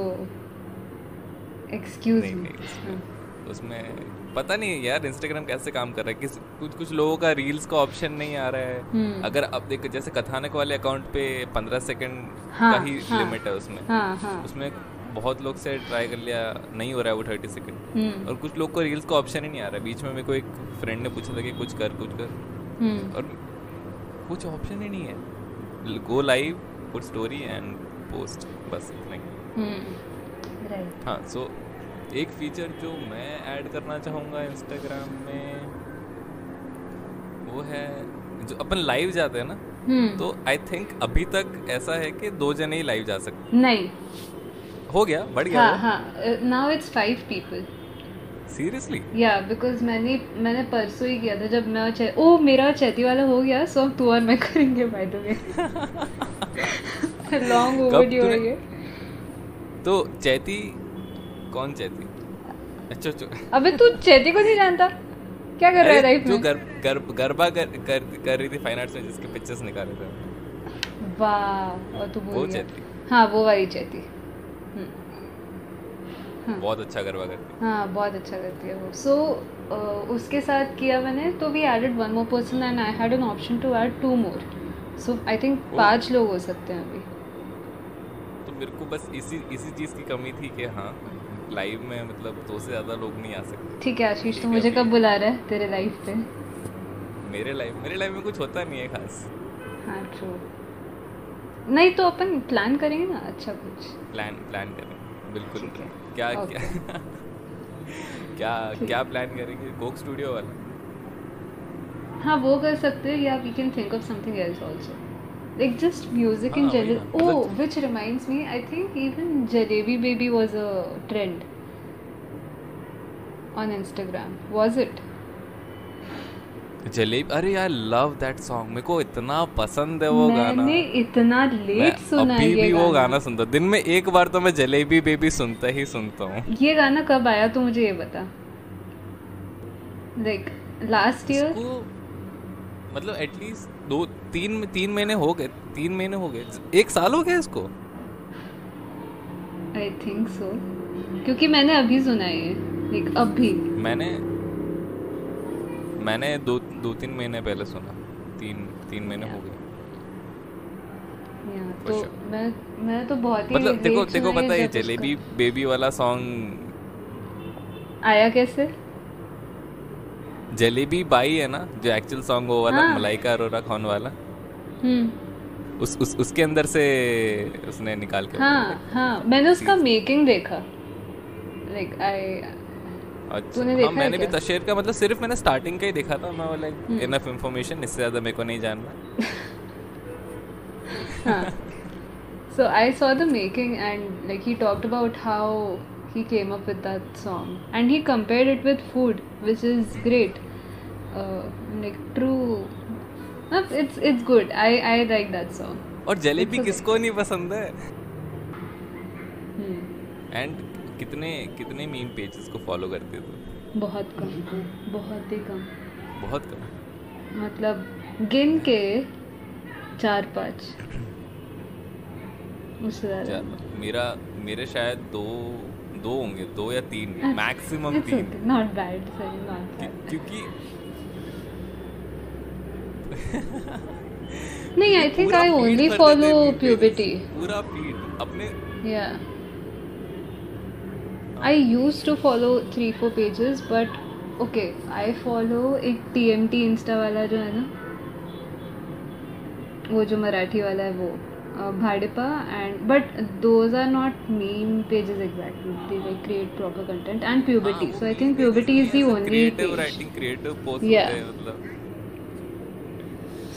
excuse नहीं me. नहीं उसमें उसमें पता नहीं यार इंस्टाग्राम कैसे काम कर रहा है? किस कुछ कुछ लोगों का रील्स का ऑप्शन नहीं आ रहा है। हम्म। अगर अब देख जैसे कथानक वाले अकाउंट पे पंद्रह सेकंड हाँ, का ही हाँ। लिमिट है उसमें। हाँ हाँ। उसमें बहुत लोग से ट्राई कर लिया नहीं हो रहा है वो थर्टी सेकंड हम्म। और कुछ लोग को रील्स का ऑप्शन ही नहीं आ रहा है। बीच में मेरे को एक फ्रेंड ने पूछा था कि कुछ कर कुछ कर। हम्म। और कुछ ऑप्शन ही नहीं है। Go live put story and post बस इतना ही। राइट हाँ सो एक फीचर जो मैं ऐड करना चाहूँगा इंस्टाग्राम में वो है जो अपन लाइव जाते हैं ना हम्म। तो आई थिंक अभी तक ऐसा है कि दो जने ही लाइव जा सकते नहीं। हो गया बढ़ गया now it's five people seriously या बिकॉज़ मैंने मैंने परसों ही किया था जब मैं और चै- ओ मेरा चैती वाला हो गया सो अब तू और मैं करेंगे by the way long overdue है तूने- ये। तो चैती कौन चैती? अच्छा अच्छा अबे तू चैती को नहीं जानता? क्या कर रहा है लाइफ में? गर, गर, गरबा कर, कर, कर रही थी फाइन आर्ट्स में जिसके पिक्चर्स निकाले थे। वाह और तू वो चैती। हाँ वो वाली चैती। हम्म, हाँ। बहुत अच्छा गरबा करती। हाँ बहुत अच्छा करती है वो। सो उसके साथ किया मैंने तो we added one more person and I had an option to add two more so I think. पाँच लोग हो सकते हैं अभी। तो मेरे को बस इसी इसी चीज़ की कमी थी कि हाँ लाइव में मतलब दो से ज़्यादा लोग नहीं आ सकते। ठीक है आशीष तो मुझे कब बुला रहा है तेरे लाइफ पे? मेरे लाइव मेरे लाइव में कुछ होता नहीं है खास। हाँ ट्रू नहीं तो अपन प्लान करेंगे ना अच्छा कुछ। प्लान प्लान करें बिल्कुल। क्या क्या क्या क्या प्लान करेंगे? कोक स्टूडियो वाला? हाँ वो कर सकते हैं या we can think of something else also like just music ah, in general. ना, oh मतलब- which reminds me i think even jalebi baby was a trend on instagram. Was it? Jalebi अरे यार लव दैट सॉन्ग मेरे को इतना पसंद है वो गाना। मैंने इतना लेट सुना अभी ये भी वो गाना सुनता। दिन में एक बार तो मैं जलेबी बेबी सुनता ही सुनता हूँ। ये गाना कब आया तू मुझे ये बता। लाइक लास्ट ईयर मतलब एटलीस्ट दो तीन तीन महीने हो गए तीन महीने हो गए। एक साल हो गया इसको? आई थिंक सो क्योंकि मैंने अभी सुना है लाइक अभी। मैंने मैंने दो दो तीन महीने पहले सुना। तीन तीन महीने हो गए। या, तो मैं मैं तो बहुत ही मतलब देखो देखो पता है जलेबी बेबी वाला सॉन्ग आया कैसे? जलेबी बाई है ना जो एक्चुअल सॉन्ग वो वाला हाँ। मलाइका अरोरा खान वाला? हम्म। उस, उस उसके अंदर से उसने निकाल के हाँ हाँ। मैंने उसका मेकिंग देखा। लाइक आई अच्छा। हाँ है मैंने भी तशेर का मतलब सिर्फ़ मैंने स्टार्टिंग का ही देखा था मैं लाइक। इनफ इंफॉर्मेशन इससे ज़्यादा मेरे को नहीं जानना। हाँ। I saw the making and like he talked about how he came up with that song. And he compared it with food which is great. uh, like true. Uh, it's it's good. I I like that song. और जलेबी. किसको नहीं पसंद है? Hmm. And कितने कितने meme pages को follow करते थे बहुत कम बहुत ही कम. बहुत कम? मतलब गिन के चार पाँच. अच्छा, मेरा मेरे शायद दो दो होंगे दो या तीन. मैक्सिमम तीन. okay, not bad, sorry, not क्योंकि नहीं I think I only follow Pubity पूरा फ़ीड अपने Yeah. I used to follow three four pages, but okay, I follow एक TMT इंस्टा वाला जो है ना वो जो मराठी वाला है वो भाड़ेपा and but those are not main pages exactly they like create proper content and Pubity so I think Pubity is the only creative writing creative post मतलब।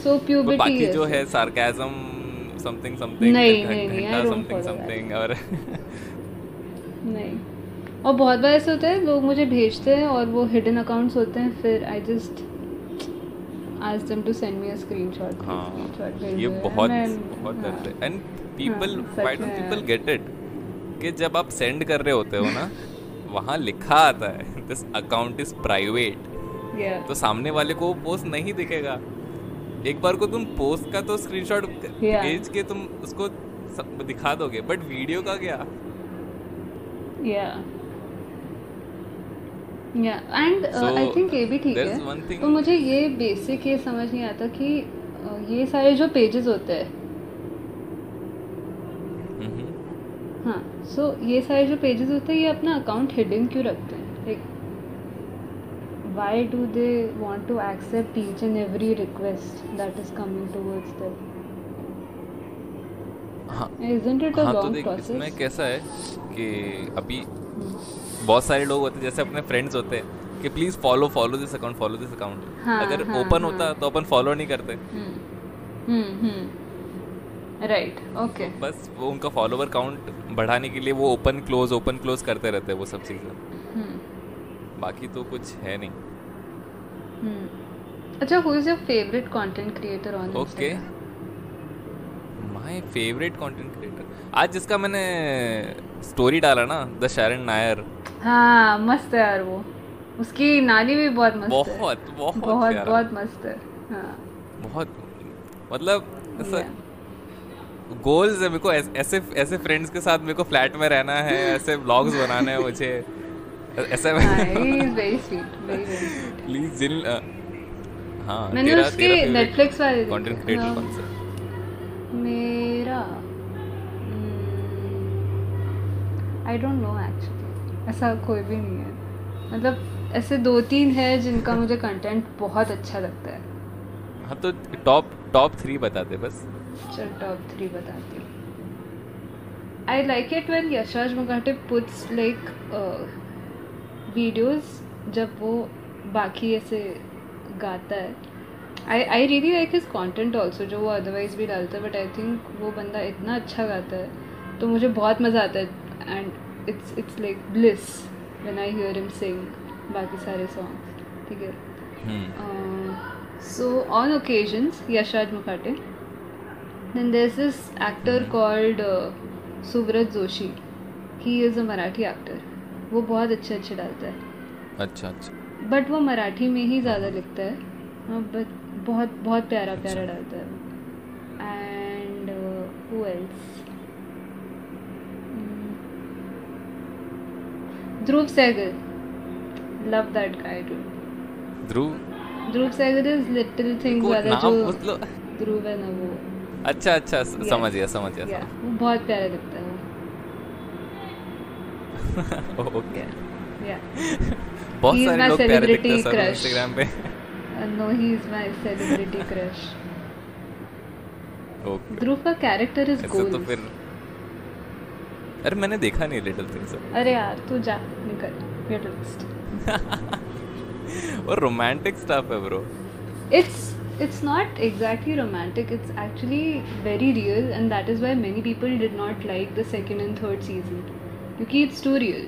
सो बाकी जो है सार्केज्म समथिंग समथिंग नहीं, नहीं, समथिंग. समथिंग और नहीं। और बहुत बार ऐसे होता है लोग मुझे भेजते हैं और वो हिडन अकाउंट्स होते हैं फिर I just ask them to send me a screenshot हाँ ये बहुत बहुत हाँ। करते हैं। And people why don't people get it कि जब आप सेंड कर रहे होते हो ना वहाँ लिखा आता है दिस अकाउंट इज़ प्राइवेट तो सामने वाले को वो पोस्ट नहीं दिखेगा। एक बार को तुम पोस्ट का तो स्क्रीनशॉट Yeah. भेज के तुम उसको दिखा दोगे बट वीडियो का क्या या या एंड आई थिंक ये भी ठीक है तो मुझे ये बेसिक ये समझ नहीं आता कि uh, ये सारे जो पेजेस होते हैं हम्म। हाँ सो ये सारे जो पेजेस होते हैं ये अपना अकाउंट हिडन क्यों रखते हैं why do they want to accept each and every request that is coming towards them? हाँ isn't it a हाँ तो long देख process? इसमें कैसा है कि अभी बहुत सारे लोग होते हैं जैसे अपने फ्रेंड्स होते हैं कि please follow follow this account follow this account हाँ, अगर हाँ, ओपन हाँ। होता तो अपन फॉलो नहीं करते। हम्म हम्म हम्म। राइट ओके बस वो उनका फॉलोवर काउंट बढ़ाने के लिए वो ओपन क्लोज ओपन क्लोज करते रहते हैं वो सब चीज़ें। हम्म। बाकी तो कुछ है नहीं। हम्म। अच्छा who is your favourite content creator on okay my favourite content creator आज जिसका मैंने स्टोरी डाला ना द शरण नायर। हाँ मस्त है यार वो। उसकी नानी भी बहुत मस्त बहुत, है। बहुत बहुत बहुत बहुत मस्त है। हाँ। बहुत मतलब ऐसा गोल्स है मेरे को ऐसे ऐसे फ्रेंड्स के साथ मेरे को फ्लैट में रहना है ऐसे व्लॉग्स बनाने हैं मुझे। ऐसे हाँ प्लीज़ जिन अ, हाँ मैंने तेरा उसके Netflix वाले। कंटेंट क्रिएटर हाँ। कौन सा? मेरा आई डोंट नो एक्चुअली ऐसा कोई भी नहीं है। मतलब ऐसे दो तीन है जिनका मुझे कंटेंट बहुत अच्छा लगता है। हाँ तो टॉप टॉप थ्री बता दे बस। चल टॉप थ्री बताती हूँ। I like it when Yashraj Mukhate puts like videos जब वो बाकी ऐसे गाता है। I I really like his content also जो वो अदरवाइज़ भी डालता है बट आई थिंक वो बंदा इतना अच्छा गाता है तो मुझे बहुत मज़ा आता है। And it's it's like bliss when I hear him sing बाकी सारे सॉन्ग्स ठीक है? So on occasions Yashraj then there's this actor called uh, subrат joshi. He is a marathi actor. वो बहुत अच्छे अच्छे डालता है। अच्छा अच्छा। बट वो मराठी में ही ज़्यादा लिखता है। हाँ बट बहुत बहुत प्यारा अच्छा। प्यारा डालता है and who else Dhruv Sehgal. Love that guy too Dhruv? Dhruv Sehgal is little things वाला जो ध्रुव है ना वो। अच्छा अच्छा. समझ गया समझ गया वो बहुत प्यारा दिखता है। ओके बहुत सारे लोग प्यारे दिखते हैं सर इंस्टाग्राम पे uh, no he is my celebrity ध्रुव का कैरेक्टर इज़ ऐसे तो फिर अरे मैंने देखा नहीं लिटिल थिंग्स अरे यार तू जा निकल गेट लिस्ट और रोमांटिक स्टफ़ है bro it's it's not exactly romantic it's actually very real and that is why many people did not like the second and third season क्योंकि it's too real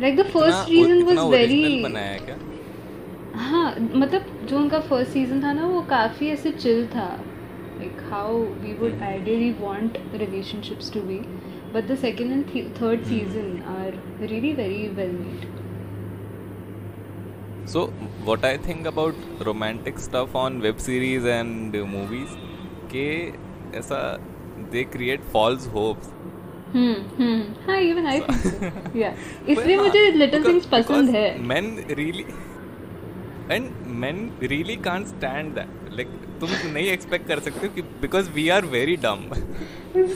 like the first season was very बनाया है क्या हाँ मतलब जो उनका first season था ना वो काफ़ी ऐसे चिल था like how we would ideally want relationships to be but the second and third season are really very well made So, what I think about romantic stuff on web series and uh, movies, के ऐसा they create false hopes. Hmm hmm हाँ even I think या इसलिए हाँ, मुझे little things पसंद है Men really and men really can't stand that. Like तुम नहीं एक्सपेक्ट कर सकते कि are very dumb.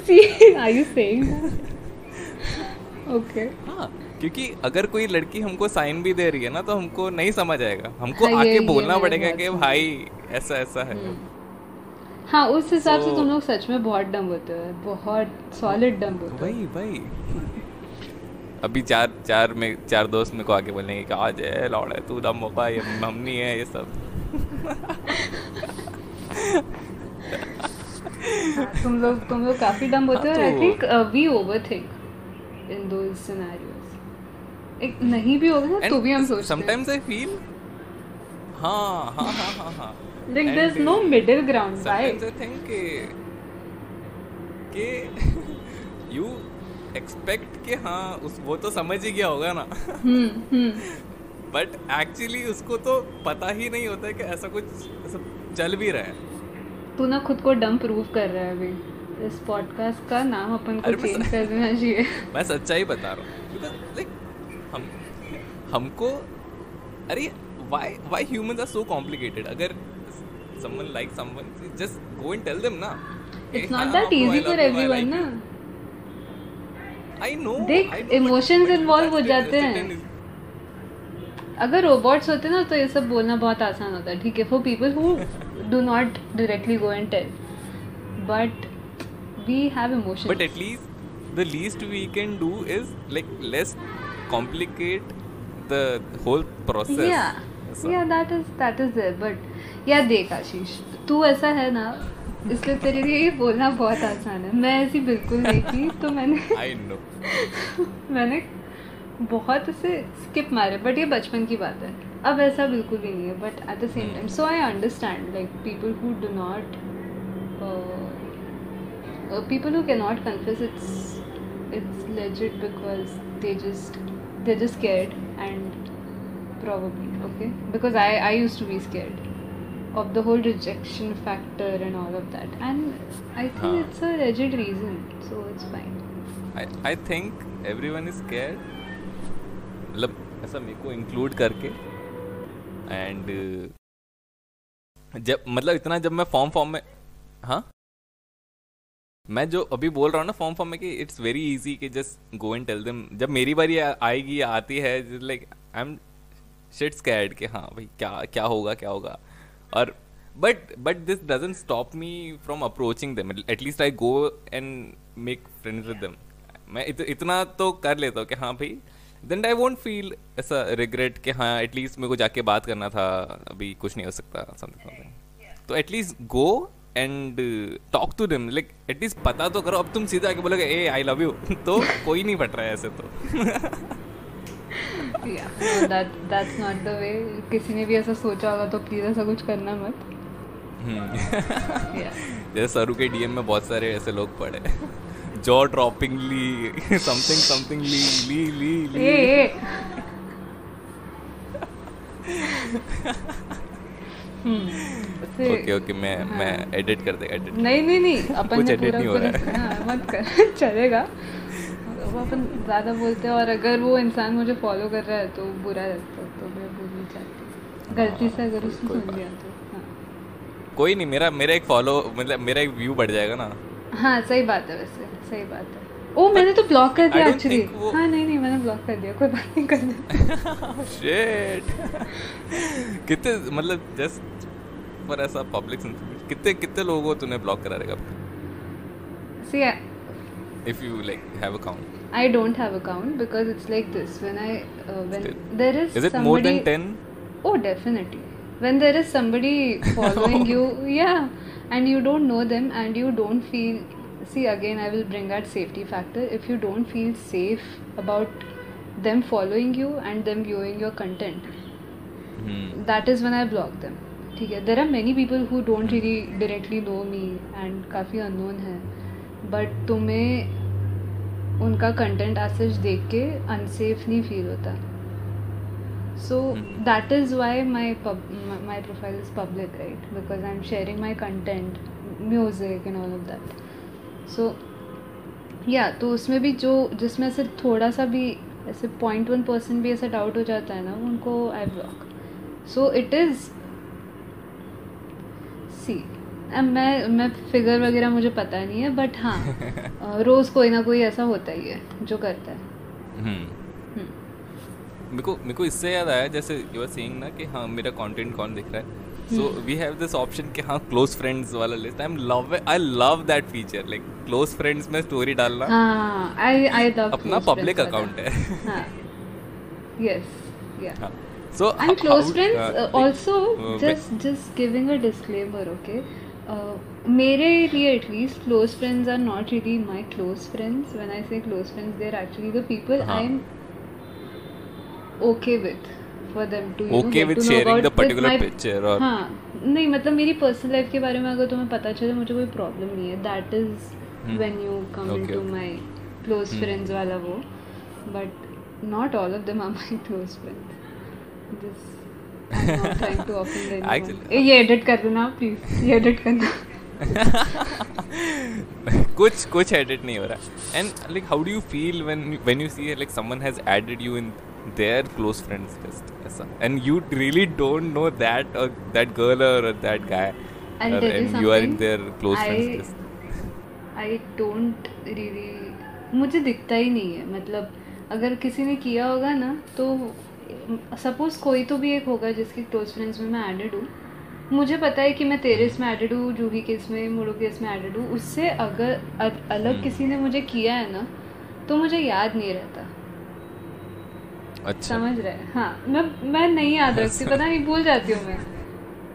See, are you saying that? Okay. हाँ क्योंकि अगर कोई लड़की हमको साइन भी दे रही है ना तो हमको नहीं समझ आएगा हमको हाँ, आके बोलना पड़ेगा कि भाई ऐसा ऐसा है हाँ उस हिसाब से तुम लोग सच में बहुत डम होते हो बहुत सॉलिड डम होते हो। वही वही। अभी चार चार में चार दोस्त मेरे को आके बोलेंगे कि आज है लौड़ है तू दम होगा ये नहीं है ये सब. तुम लोग तुम लोग काफ़ी डम होते हो आई तो- think we over think in those scenarios एक नहीं भी होगा तो भी हम सोचते हैं। समटाइम्स आई फील हाँ हाँ हाँ हाँ हाँ। Like there is no middle ground sometimes right I think कि कि you expect कि हाँ उस वो तो समझ ही गया होगा ना। हम्म हम्म। बट एक्चुअली उसको तो पता ही नहीं होता है कि ऐसा कुछ ऐसा चल भी रहा है। तू ना खुद को डम प्रूव कर रहा है अभी। इस पॉडकास्ट का नाम अपन को चेंज कर देना चाहिए। मैं सच्चाई बता रहा हूँ। बिकॉज़ लाइक हम हमको अरे why why humans are so complicated अगर someone like someone just go and tell them ना कि इट्स नॉट हाँ, bro, easy for you, I everyone like ना you. I know देख, but involve हो जाते हैं। अगर रोबोट्स होते ना तो ये सब बोलना बहुत आसान होता है ठीक है for people who do not directly go and tell but we have emotions But at least the least we can do is like less complicate the whole process. yeah ऐसा। yeah that is that is there but यार देख आशीष तू ऐसा है ना इसलिए तेरे लिए ये बोलना बहुत आसान है मैं ऐसी बिल्कुल नहीं थी तो मैंने I know. मैंने बहुत ऐसे स्किप मारे बट ये बचपन की बात है अब ऐसा बिल्कुल भी नहीं है but at the same time so I understand like people who do not people who can not confess it's it's legit because they just they just scared and probably okay because I, I used to be scared of the whole rejection factor and all of that and I think हाँ. it's a legit reason so it's fine I I think everyone is scared. मतलब ऐसा मेरे को include करके and जब मतलब इतना जब मैं फॉर्म फॉर्म में हाँ मैं जो अभी बोल रहा हूँ ना फॉर्म फॉर्म में कि इट्स वेरी इजी कि just go and tell them जब मेरी बारी आएगी आती है like I am shit scared कि हाँ भाई क्या क्या होगा क्या होगा। और but this doesn't stop me from approaching them. At least i go and make friends with them. मैं इत, इतना तो कर लेता हूँ कि हाँ भाई देन आई वोंट फील ऐसा रिग्रेट कि हाँ एटलीस्ट मेरे को जाके बात करना था अभी कुछ नहीं हो सकता समथिंग समथिंग तो at least go and talk to them like at least पता तो करो अब तुम सीधा आके बोलोगे ए आई लव यू तो कोई नहीं पट रहा है ऐसे तो। yeah. No, that that's not the way. किसी ने भी ऐसा सोचा होगा तो प्लीज़ ऐसा कुछ करना मत। जैसे सरू के डीएम में बहुत सारे ऐसे लोग पड़े। जॉ ड्रॉपिंगली समथिंग समथिंग ली ली ली ली। ए ए। ओके ओके मैं मैं एडिट कर दे एडिट नहीं नहीं नहीं अपन कुछ पूरा नहीं हो रहा पूरा हाँ, मत कर। चलेगा। वो अपन ज़्यादा बोलते हैं और अगर वो इंसान मुझे फॉलो कर रहा है तो बुरा लगता है तो मैं बोल नहीं चाहती गलती से अगर उसने सुन लिया तो हाँ। कोई नहीं मेरा मेरा एक फॉलो मतलब मेरा एक व्यू बढ़ जाएगा ना। हाँ सही बात है वैसे सही बात है। ओ मैंने तो ब्लॉक कर दिया एक्चुअली वो- हाँ नहीं नहीं मैंने ब्लॉक कर दिया कोई बात नहीं कर दिया शिट कितने मतलब जस्ट पर ऐसा पब्लिक कितने कितने लोगों को तूने ब्लॉक करा रहेगा see if you like have account I don't have account because it's like this when I uh, when Still. there is Is it somebody more than 10? Oh, definitely. When there is somebody following you, yeah, and you don't know them and you don't feel. See, again, I will bring that safety factor. If you don't feel safe about them following you and them viewing your content, Hmm. that is when I block them. ठीक है there are many people who don't really directly know me and काफ़ी unknown है but तुम्हें उनका content as देख के unsafe नहीं feel होता। So. That is why my my profile is public right because I am sharing my content music and all of that so या तो उसमें भी जो जिसमें से थोड़ा सा भी ऐसे पॉइंट वन परसेंट भी ऐसा डाउट हो जाता है ना उनको I block so it is see मैं मैं फिगर वगैरह मुझे पता नहीं है बट हाँ रोज़ कोई ना कोई ऐसा होता ही है जो करता है। हम्म। हम्म, मेरे को मेरे को इससे याद आया जैसे यू आर सेइंग ना कि हाँ मेरा कंटेंट कौन दिख रहा है। So we have this option कि हाँ क्लोज फ्रेंड्स वाला list I am love I love that feature like close friends में स्टोरी डालना। हाँ आई आई लव अपना पब्लिक अकाउंट है। हाँ। यस या हाँ। सो and close friends uh, also uh, just just giving a disclaimer okay? uh, मेरे लिए at least close friends are not really my close friends when I say close friends they are actually the people. I am okay with for them to Okay with sharing the particular picture or- हाँ नहीं मतलब मेरी personal life के बारे में अगर तुम्हें पता चले मुझे कोई प्रॉब्लम नहीं है that is. When you come into my close. Friends वाला वो but not all of them are my close friends this ये एडिट कर देना प्लीज़ ये एडिट करना कुछ कुछ एडिट नहीं हो रहा. And like how do you feel when when you see like someone has added you in their close friends list ऐसा and you really don't know that और दैट गर्ल और that guy and you are in their close friends list I don't really मुझे दिखता ही नहीं है. मतलब अगर किसी ने किया होगा ना तो सपोज़ कोई तो भी एक होगा जिसके क्लोज फ्रेंड्स में मैं एडेड हूँ। मुझे पता है कि मैं तेरे इसमें एडेड हूँ जूही के इसमें मुड़ू के इसमें एडेड हूँ। उससे अगर अलग हम्म। किसी ने मुझे किया है ना तो मुझे याद नहीं रहता। अच्छा। समझ रहे हैं? हाँ मैं मैं नहीं याद रखती पता नहीं भूल जाती हूँ मैं।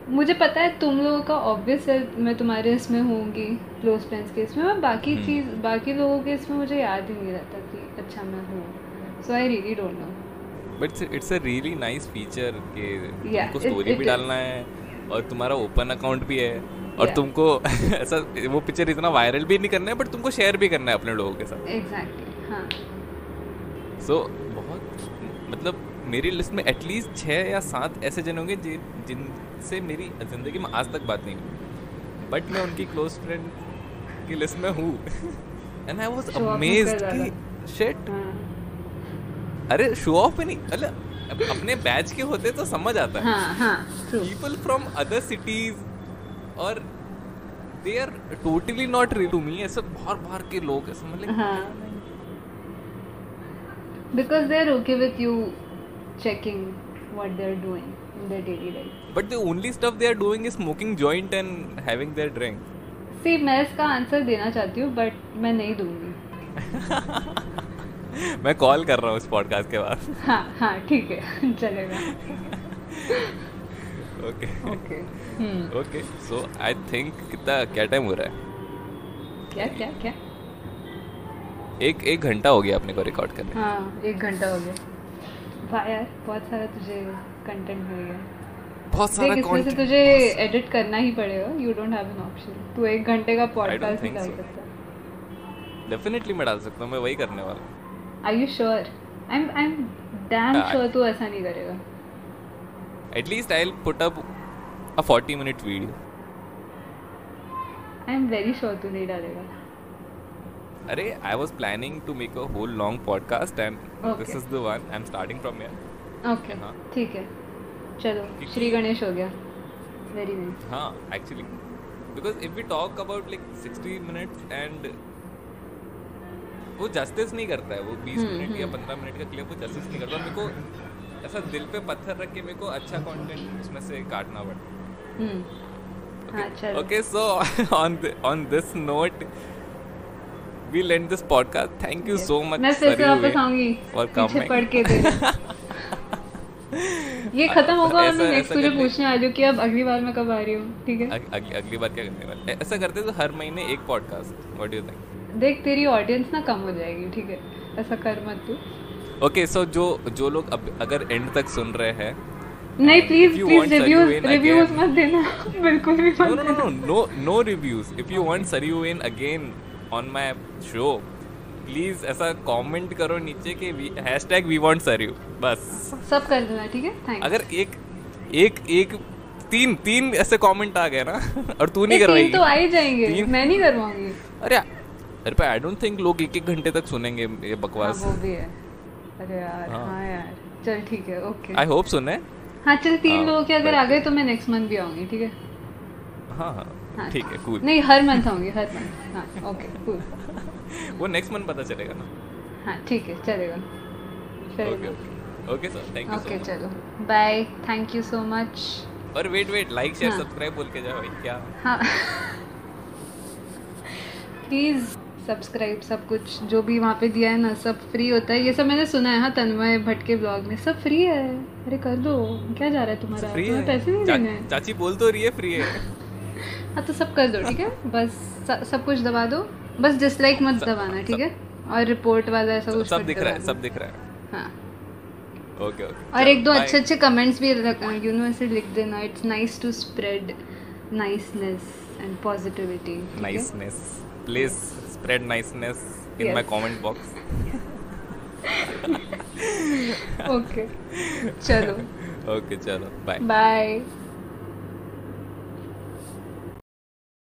मुझे पता है तुम लोगों का ऑब्वियस है मैं तुम्हारे इसमें होंगी क्लोज फ्रेंड्स के इसमें मैं बाकी हम्म। चीज़ बाकी लोगों के इसमें मुझे याद ही नहीं रहता कि अच्छा मैं हूँ। So I really don't know but it's a really nice feature कि तुमको स्टोरी भी डालना है और तुम्हारा ओपन अकाउंट भी है और Yeah. तुमको ऐसा वो पिक्चर इतना वायरल भी नहीं करना है बट तुमको शेयर भी करना है अपने लोगों के साथ। एग्जैक्टली हाँ। सो बहुत मतलब मेरी लिस्ट में एटलीस्ट छः या सात ऐसे जन होंगे जिन जिनसे मेरी ज़िंदगी में आज तक बात नहीं हुई। बट मैं उनकी क्लोज फ्रेंड की लिस्ट में हूँ। एंड आई वाज अमेज्ड कि शिट हाँ। अरे शो ऑफ़ भी नहीं। अल अपने बैच के होते तो समझ आता है। पीपल फ्रॉम अदर सिटीज़ और they are totally not red to me ऐसे बाहर बाहर के लोग ऐसे मतलब because they are okay with you checking what they are doing in their daily life but the only stuff they are doing is smoking joint and having their drink see मैं इसका answer देना चाहती हूँ but मैं नहीं दूँगी। मैं call कर रहा हूँ इस पॉडकास्ट के बाद। हाँ हाँ ठीक है चलेगा। Okay okay hmm okay so I think कितना क्या टाइम हो रहा है? क्या क्या क्या? एक एक घंटा हो गया अपने को रिकॉर्ड करने। हाँ एक घंटा हो गया। वाह यार बहुत सारा तुझे कंटेंट मिल गया। बहुत सारा इसमें से तुझे एडिट करना ही पड़ेगा। You don't have an option तू एक घंटे का पॉडकास्ट निकाल सकता। डेफिनेटली मैं डाल सकता हूँ मैं वही करने वाला हूँ। Are you sure I am I am damn. Sure तू ऐसा नहीं करेगा. At least I put up a 40 minute video I am very sure तू नहीं डालेगा. अरे I was planning to make a whole long podcast and this. Is the one I am starting from here okay हाँ। ठीक है. चलो श्री गणेश हो गया. वेरी नाइस हाँ actually because if we talk about like 60 minutes and वो justice नहीं करता है वो 20 हम्म, मिनट या पंद्रह मिनट का क्लिप वो जस्टिस नहीं करता। मेरे को ऐसा दिल पे पत्थर रख के मेरे को अच्छा कंटेंट उसमें से काटना पड़ता हम्म। हाँ so on the, on this note, we'll end this podcast. Thank you so much. मैं फिर से वापस आऊँगी for पीछे पढ़ के दे ये खत्म होगा और मैं नेक्स्ट तुझे पूछने वाली हूँ कि अब अगली बार मैं कब आ रही हूँ ठीक है? अगली अगली बार क्या करने वाले? ऐसा करते तो हर महीने एक podcast what do you think देख तेरी ऑडियंस ना कम हो जाएगी ठीक है? ऐसा कर मत तू। ओके सो जो जो लोग अब अगर एंड तक सुन रहे हैं नहीं प्लीज़ प्लीज़ रिव्यूज़ रिव्यूज़ मत देना बिल्कुल भी मत no no no reviews. If you want Saryu in again on my show please ऐसा कमेंट करो नीचे कि हैशटैग वी वांट सरयू बस। सब कर देना ठीक है? थैंक्स अगर एक एक एक तीन तीन ऐसे कमेंट आ गए ना और तू नहीं करवाएगी। तो आ ही जाएँगे। मैं नहीं करवाऊँगी। अरे अरे पे आई डोंट थिंक लोग एक एक घंटे तक सुनेंगे ये बकवास। हाँ वो भी है। अरे यार हाँ। हाँ यार। चल ठीक है ओके आई होप सुने। हाँ चल तीन हाँ, लोगों के अगर आ गए तो मैं नेक्स्ट मंथ भी आऊँगी ठीक है? हाँ हाँ हाँ ठीक है कूल नहीं हर मंथ आऊँगी हर मंथ हाँ ओके कूल वो नेक्स्ट मंथ पता चलेगा ना। हाँ ठीक है चलेगा। Okay sir thank you okay चलो। Bye thank you so much और wait wait like share. Subscribe बोल के जाओ भाई क्या? हाँ। प्लीज़ सब्सक्राइब सब कुछ जो भी वहाँ पे दिया है ना सब फ्री होता है। ये सब मैंने सुना है हाँ तन्मय भट्ट के ब्लॉग में। सब फ्री है। अरे कर दो। क्या जा रहा है तुम्हारा? फ्री तुम्हें है। पैसे नहीं देने हैं? चाची बोल तो रही है फ्री है। हाँ तो सब कर दो ठीक है? बस स- सब कुछ दबा दो। बस डिसलाइक मत दबाना ठीक है? और रिपोर्ट वाला ऐसा कुछ सब दिख रहा है सब दिख रहा है। हाँ। Okay okay. और एक दो अच्छे अच्छे कमेंट्स भी यू नो ऐसे लिख देना। It's nice to spread niceness and positivity niceness. Please. Spread niceness in yes. my comment box ओके चलो okay chalo bye बाय